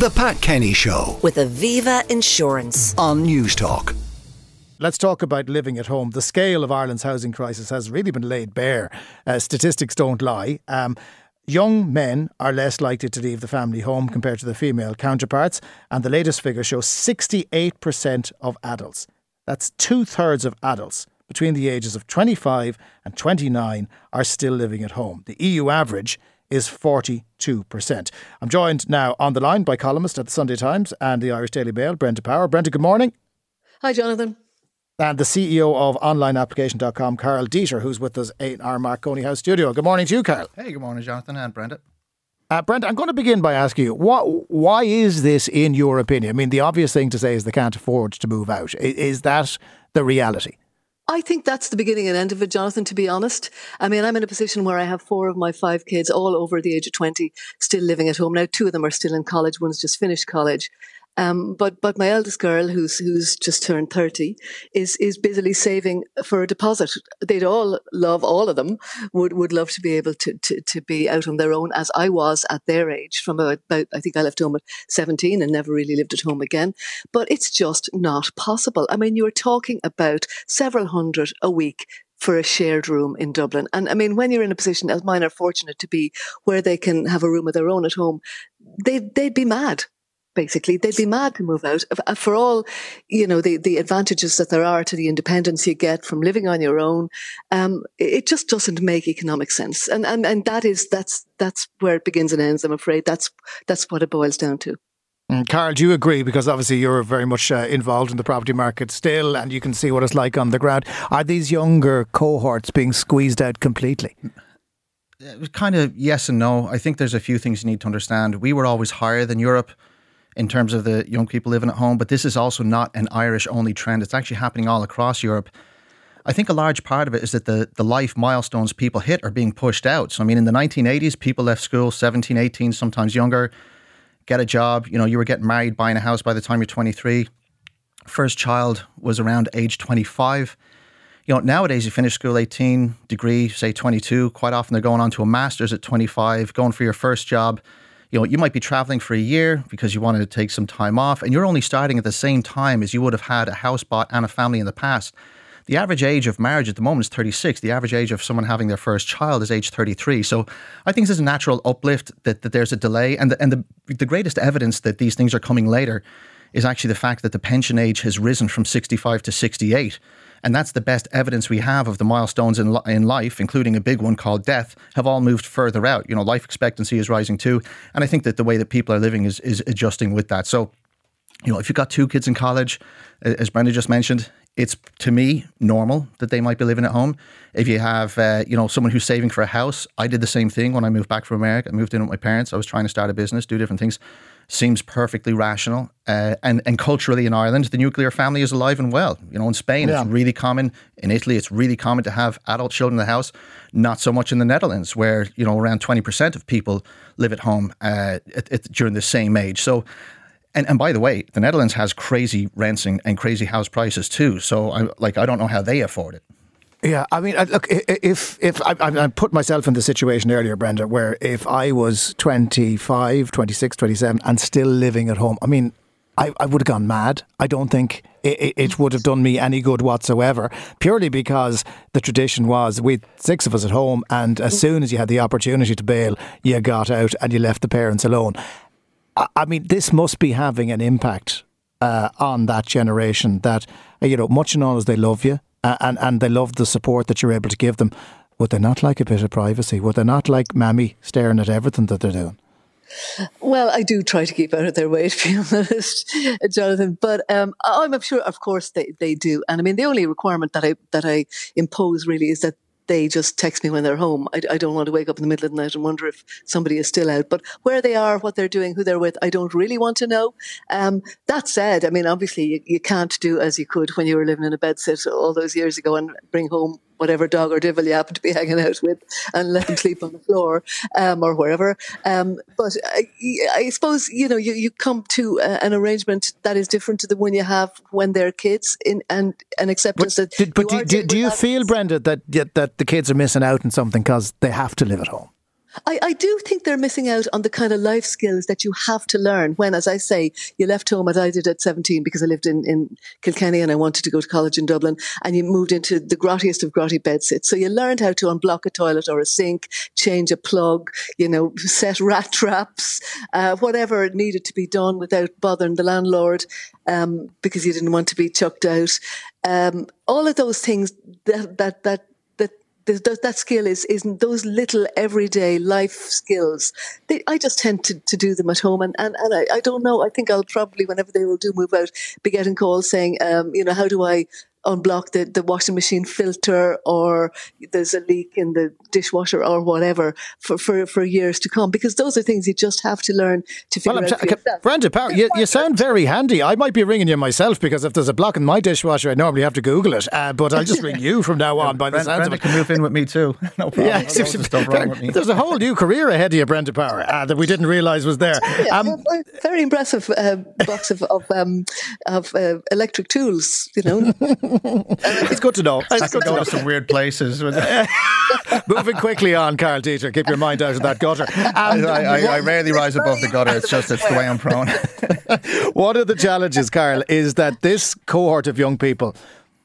The Pat Kenny Show with Aviva Insurance. on Newstalk. Let's talk about living at home. The scale of Ireland's housing crisis has really been laid bare. Uh, statistics don't lie. Um, young men are less likely to leave the family home compared to their female counterparts, and the latest figure shows 68% of adults. That's two thirds of adults between the ages of 25 and 29 are still living at home. The EU average is 42%. I'm joined now on the line by columnist at the Sunday Times and the Irish Daily Mail, Brenda Power. Brenda, good morning Hi, Jonathan. and the CEO of onlineapplication.com, Karl Deeter, who's with us in our Marconi House studio. Good morning to you, Karl. Hey, good morning, Jonathan and Brenda. Uh, Brent, I'm going to begin by asking you, what, why is this, in your opinion? I mean, the obvious thing to say is they can't afford to move out. I- Is that the reality? I think that's the beginning and end of it, Jonathan, to be honest. I mean, I'm in a position where I have four of my five kids, all over the age of 20, still living at home. Now, two of them are still in college, one's just finished college. Um, but but my eldest girl, who's who's just turned thirty, is is busily saving for a deposit. They'd all love, all of them would would love to be able to to, to be out on their own, as I was at their age. From about, about I think I left home at seventeen and never really lived at home again. But it's just not possible. I mean, you're talking about several hundred a week for a shared room in Dublin. And I mean, when you're in a position as mine are fortunate to be, where they can have a room of their own at home, they they'd be mad. Basically, they'd be mad to move out for all, you know, the, the advantages that there are to the independence you get from living on your own. Um, it just doesn't make economic sense, and and and that is that's that's where it begins and ends. I'm afraid that's that's what it boils down to. Mm, Karl, do you agree? Because obviously you're very much uh, involved in the property market still, and you can see what it's like on the ground. Are these younger cohorts being squeezed out completely? It kind of yes and no. I think there's a few things you need to understand. We were always higher than Europe in terms of the young people living at home, but this is also not an Irish only trend. It's actually happening all across Europe. I think a large part of it is that the, the life milestones people hit are being pushed out. So, I mean, in the 1980s, people left school 17, 18, sometimes younger, get a job. You know, you were getting married, buying a house by the time you're 23. First child was around age 25. You know, nowadays you finish school 18, degree, say 22. Quite often they're going on to a master's at 25, going for your first job. You know, you might be traveling for a year because you wanted to take some time off, and you're only starting at the same time as you would have had a house bought and a family in the past. The average age of marriage at the moment is 36. The average age of someone having their first child is age 33. So I think this is a natural uplift that, that there's a delay. And, the, and the, the greatest evidence that these things are coming later is actually the fact that the pension age has risen from 65 to 68. And that's the best evidence we have of the milestones in, in life, including a big one called death, have all moved further out. You know, life expectancy is rising too. And I think that the way that people are living is, is adjusting with that. So you know, if you've got two kids in college, as Brenda just mentioned, it's to me normal that they might be living at home. If you have, uh, you know, someone who's saving for a house, I did the same thing when I moved back from America. I moved in with my parents. I was trying to start a business, do different things. Seems perfectly rational. Uh, and and culturally in Ireland, the nuclear family is alive and well. You know, in Spain, Yeah. it's really common. In Italy, it's really common to have adult children in the house. Not so much in the Netherlands, where you know around twenty percent of people live at home uh, at, at, during the same age. So and and by the way, the Netherlands has crazy rents and, and crazy house prices too. So I like I don't know how they afford it. Yeah, I mean, look, if if I, I put myself in the situation earlier, Brenda, where if I was 25, 26, 27 and still living at home, I mean, I, I would have gone mad. I don't think it, it, would have done me any good whatsoever, purely because the tradition was we six of us at home, and as soon as you had the opportunity to bail, you got out and you left the parents alone. I, I mean, this must be having an impact uh, on that generation. That uh, you know, much and all as they love you, and and they love the support that you're able to give them. Would they not like a bit of privacy? Would they not like mammy staring at everything that they're doing? Well, I do try to keep out of their way, to be honest, Jonathan. But um, I'm sure, of course, they, they do. And I mean, the only requirement that I that I impose really is that they just text me when they're home. I, I don't want to wake up in the middle of the night and wonder if somebody is still out. But where they are, what they're doing, who they're with, I don't really want to know. Um, that said, I mean, obviously, you, you can't do as you could when you were living in a bedsit all those years ago and bring home whatever dog or devil you happen to be hanging out with and let them sleep on the floor um, or wherever. Um, but I, I suppose, you know, you, you come to uh, an arrangement that is different to the one you have when they're kids in, and an acceptance But, that did, but do, do, do you feel, Brenda, that that the kids are missing out on something because they have to live at home? I, I, do think they're missing out on the kind of life skills that you have to learn when, as I say, you left home as I did at 17 because I lived in, in Kilkenny and I wanted to go to college in Dublin and you moved into the grottiest of grotty bedsits. So you learned how to unblock a toilet or a sink, change a plug, you know, set rat traps, uh, whatever needed to be done without bothering the landlord um, because you didn't want to be chucked out. Um, all of those things that, that, that that skill is is those little everyday life skills. They, I just tend to, to do them at home, and and, and I, I don't know. I think I'll probably whenever they will do move out, be getting calls saying, um, you know, how do I unblock the, the washing machine filter or there's a leak in the dishwasher or whatever for, for, for years to come because those are things you just have to learn to figure well, out. T- Brenda Power, you, you sound very handy. I might be ringing you myself because if there's a block in my dishwasher, I normally have to Google it. Uh, but I'll just ring you from now on. by the sounds Brenda of it, can move in with me too. No problem. Yeah, there's a whole new career ahead of you, Brenda Power, uh, that we didn't realise was there. Um, very impressive uh, box of of, um, of uh, electric tools. You know. it's good to know. It's I could go to some weird places. Moving quickly on, Karl Deeter. Keep your mind out of that gutter. Um, I, I, I, rarely rise above the gutter. It's just it's the way I'm prone. One of the challenges, Karl, is that this cohort of young people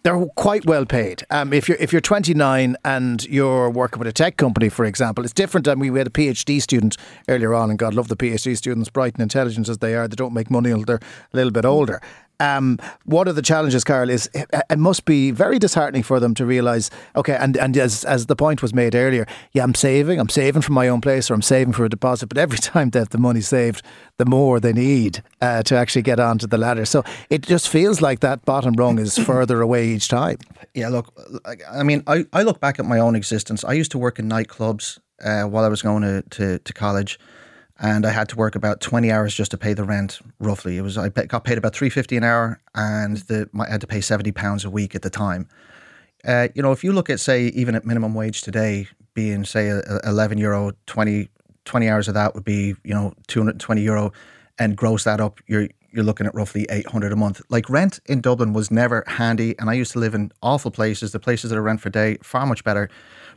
they're quite well paid. Um, if you're if you're 29 and you're working with a tech company, for example, it's different. And we had a PhD student earlier on, and God love the PhD students, bright and intelligent as they are. They don't make money until they're a little bit older. Um, one of the challenges, Karl, is it must be very disheartening for them to realise, okay, and, and as, as the point was made earlier, yeah, I'm saving, I'm saving for my own place or I'm saving for a deposit, but every time they have the money saved, the more they need uh, to actually get onto the ladder. So it just feels like that bottom rung is further away each time. Yeah, look, I mean, I, I look back at my own existence. I used to work in nightclubs uh, while I was going to, to, to college and I had to work about 20 hours just to pay the rent roughly. It was I got paid about 350 an hour and the, I had to pay 70 pounds a week at the time. Uh, you know, if you look at say even at minimum wage today being say a 11 euro 20 20 hours of that would be, you know, 220 euro and gross that up you're you're looking at roughly 800 a month. Like rent in Dublin was never handy and I used to live in awful places. The places that are rent for day far much better.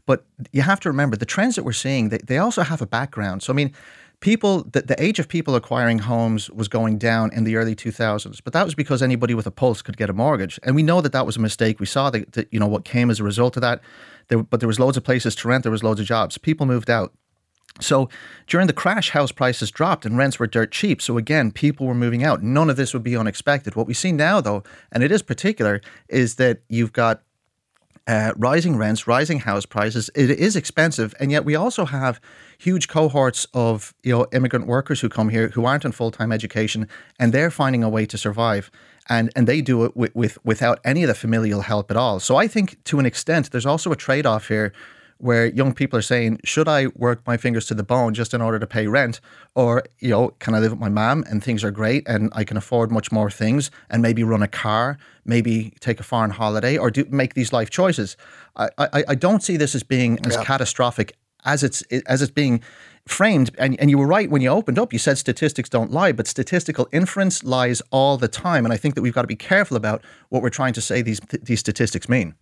But you have to remember the trends that we're seeing, they, they also have a background. So I mean, people the, the age of people acquiring homes was going down in the early 2000s but that was because anybody with a pulse could get a mortgage and we know that that was a mistake we saw that, that you know what came as a result of that there, but there was loads of places to rent there was loads of jobs people moved out so during the crash, house prices dropped and rents were dirt cheap. So again, people were moving out. None of this would be unexpected. What we see now, though, and it is particular, is that you've got uh, rising rents, rising house prices. It is expensive, and yet we also have huge cohorts of you know immigrant workers who come here who aren't in full time education, and they're finding a way to survive, and and they do it with, with without any of the familial help at all. So I think to an extent, there's also a trade off here where young people are saying, should I work my fingers to the bone just in order to pay rent? Or, you know, can I live with my mom and things are great and I can afford much more things and maybe run a car, maybe take a foreign holiday or do make these life choices? I, I, I don't see this as being as yeah. catastrophic as it's as it's being framed and, and you were right when you opened up you said statistics don't lie but statistical inference lies all the time and i think that we've got to be careful about what we're trying to say these these statistics mean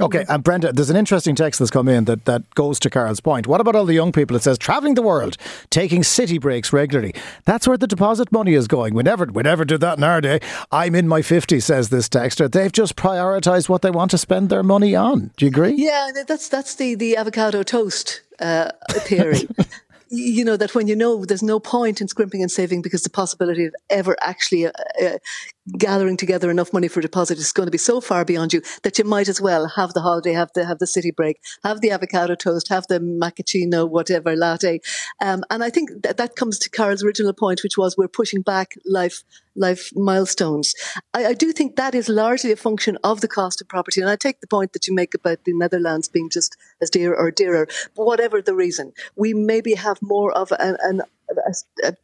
Okay, and Brenda, there's an interesting text that's come in that, that goes to Karl's point. What about all the young people? It says travelling the world, taking city breaks regularly. That's where the deposit money is going. We never, we never did that in our day. I'm in my 50s, says this texter. They've just prioritised what they want to spend their money on. Do you agree? Yeah, that's that's the the avocado toast uh, theory. you know that when you know there's no point in scrimping and saving because the possibility of ever actually uh, uh, gathering together enough money for a deposit is going to be so far beyond you that you might as well have the holiday, have the have the city break, have the avocado toast, have the macchiato, whatever latte. Um, and I think that that comes to Karl's original point, which was we're pushing back life life milestones. I, I, do think that is largely a function of the cost of property. And I take the point that you make about the Netherlands being just as dear or dearer. But whatever the reason, we maybe have more of an, an a, a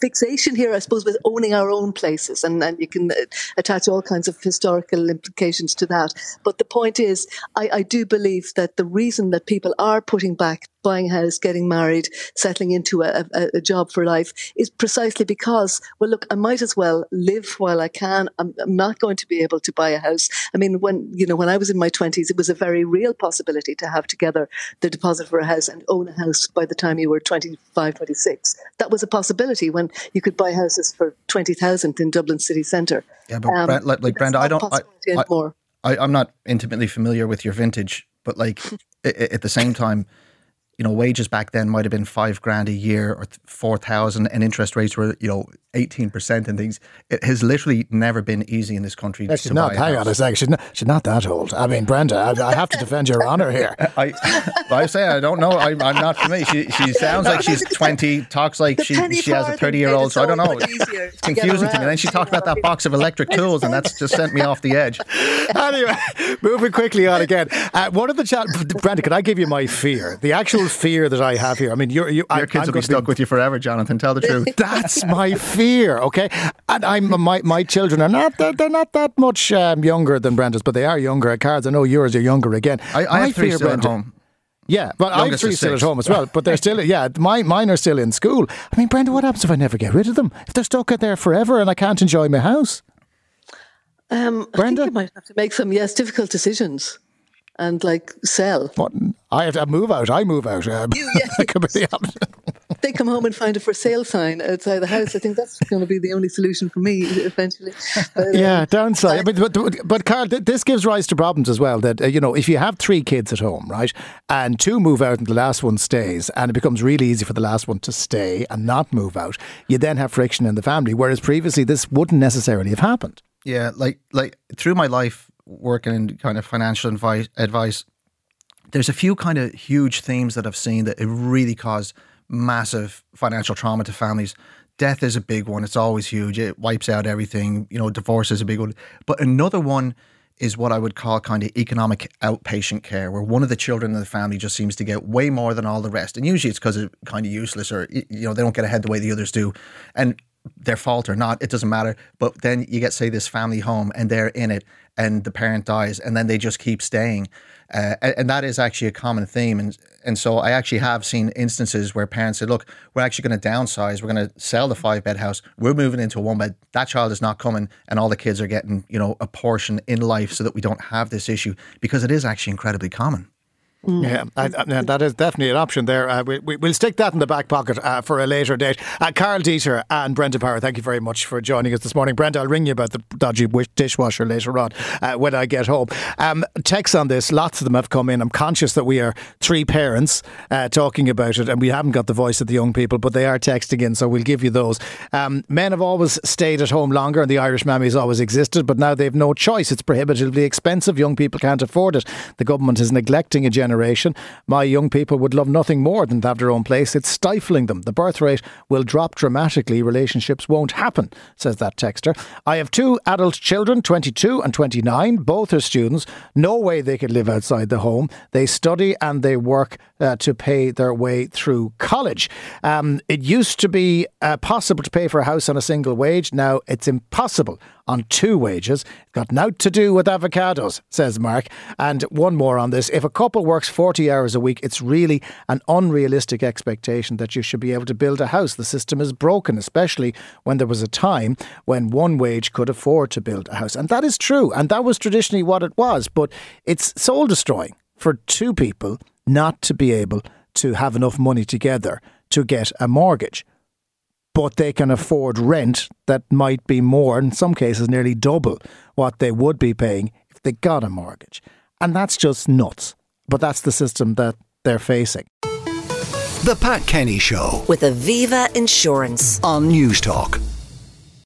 fixation here, I suppose, with owning our own places, and, and you can uh, attach all kinds of historical implications to that. But the point is, I, I do believe that the reason that people are putting back buying a house, getting married, settling into a, a, a, job for life is precisely because, well, look, I might as well live while I can. I'm, I'm, not going to be able to buy a house. I mean, when, you know, when I was in my 20s, it was a very real possibility to have together the deposit for a house and own a house by the time you were 25, 26. That was a possibility when you could buy houses for 20,000 in Dublin city centre. Yeah, but um, Brent, like, like Brenda, I don't, I, I, I, I'm not intimately familiar with your vintage, but like at the same time, you know, wages back then might have been five grand a year or four thousand, and interest rates were, you know, eighteen percent and things. It has literally never been easy in this country. she's not. Hang on a second. She's not, she's not that old. I mean, Brenda, I, I have to defend your honour here. I, I say I don't know. I, am not for me. She, she sounds like she's twenty, talks like she she has a thirty year old. So I don't know. It's confusing to me. And then she talked about that box of electric tools, and that's just sent me off the edge. anyway, moving quickly on again. Uh, one of the chat, Brenda, can I give you my fear? The actual fear that I have here. I mean, you're, you, your kids I'm will be stuck be, with you forever, Jonathan. Tell the truth. That's my fear. Okay, and I'm my my children are not they're, they're not that much um, younger than Brenda's, but they are younger at cards. I know yours are younger again. I, I have three fear, still Brenda, at home. Yeah, but I have three still at home as well. But they're still, yeah, my, mine are still in school. I mean, Brenda, what happens if I never get rid of them? If they're stuck out there forever and I can't enjoy my house? Um, Brenda? I think you might have to make some, yes, difficult decisions and like sell. What? I have to move out. I move out. Um, you, yeah, they come home and find a for sale sign outside the house. I think that's going to be the only solution for me eventually. But, yeah, um, downside. I mean, but, but, but Karl, this gives rise to problems as well. That uh, you know, if you have three kids at home, right, and two move out and the last one stays, and it becomes really easy for the last one to stay and not move out, you then have friction in the family. Whereas previously, this wouldn't necessarily have happened. Yeah, like like through my life working in kind of financial advice, advice there's a few kind of huge themes that I've seen that it really caused massive financial trauma to families. Death is a big one. It's always huge. It wipes out everything. You know, divorce is a big one. But another one is what I would call kind of economic outpatient care, where one of the children in the family just seems to get way more than all the rest. And usually it's because it's kind of useless or, you know, they don't get ahead the way the others do. And their fault or not, it doesn't matter. But then you get, say, this family home and they're in it and the parent dies and then they just keep staying. Uh, and that is actually a common theme. And, and so I actually have seen instances where parents said, look, we're actually going to downsize. We're going to sell the five bed house. We're moving into a one bed. That child is not coming. And all the kids are getting, you know, a portion in life so that we don't have this issue because it is actually incredibly common. Mm. Yeah, I, I, that is definitely an option there. Uh, we, we, will stick that in the back pocket uh, for a later date. Uh, Karl Deeter and Brenda Power, thank you very much for joining us this morning. Brenda, I'll ring you about the dodgy dishwasher later on uh, when I get home. Um, texts on this, lots of them have come in. I'm conscious that we are three parents uh, talking about it and we haven't got the voice of the young people, but they are texting in, so we'll give you those. Um, men have always stayed at home longer and the Irish mammy has always existed, but now they've no choice. It's prohibitively expensive. Young people can't afford it. The government is neglecting a generation. My young people would love nothing more than to have their own place. It's stifling them. The birth rate will drop dramatically. Relationships won't happen, says that texter. I have two adult children, 22 and 29. Both are students. No way they could live outside the home. They study and they work uh, to pay their way through college. Um, it used to be uh, possible to pay for a house on a single wage. Now it's impossible on two wages. Got naught to do with avocados, says Mark. And one more on this. If a couple works 40 hours a week, it's really an unrealistic expectation that you should be able to build a house. The system is broken, especially when there was a time when one wage could afford to build a house. And that is true. And that was traditionally what it was. But it's soul destroying for two people not to be able to have enough money together to get a mortgage but they can afford rent that might be more, in some cases, nearly double what they would be paying if they got a mortgage. And that's just nuts. But that's the system that they're facing. The Pat Kenny Show with Aviva Insurance on Newstalk.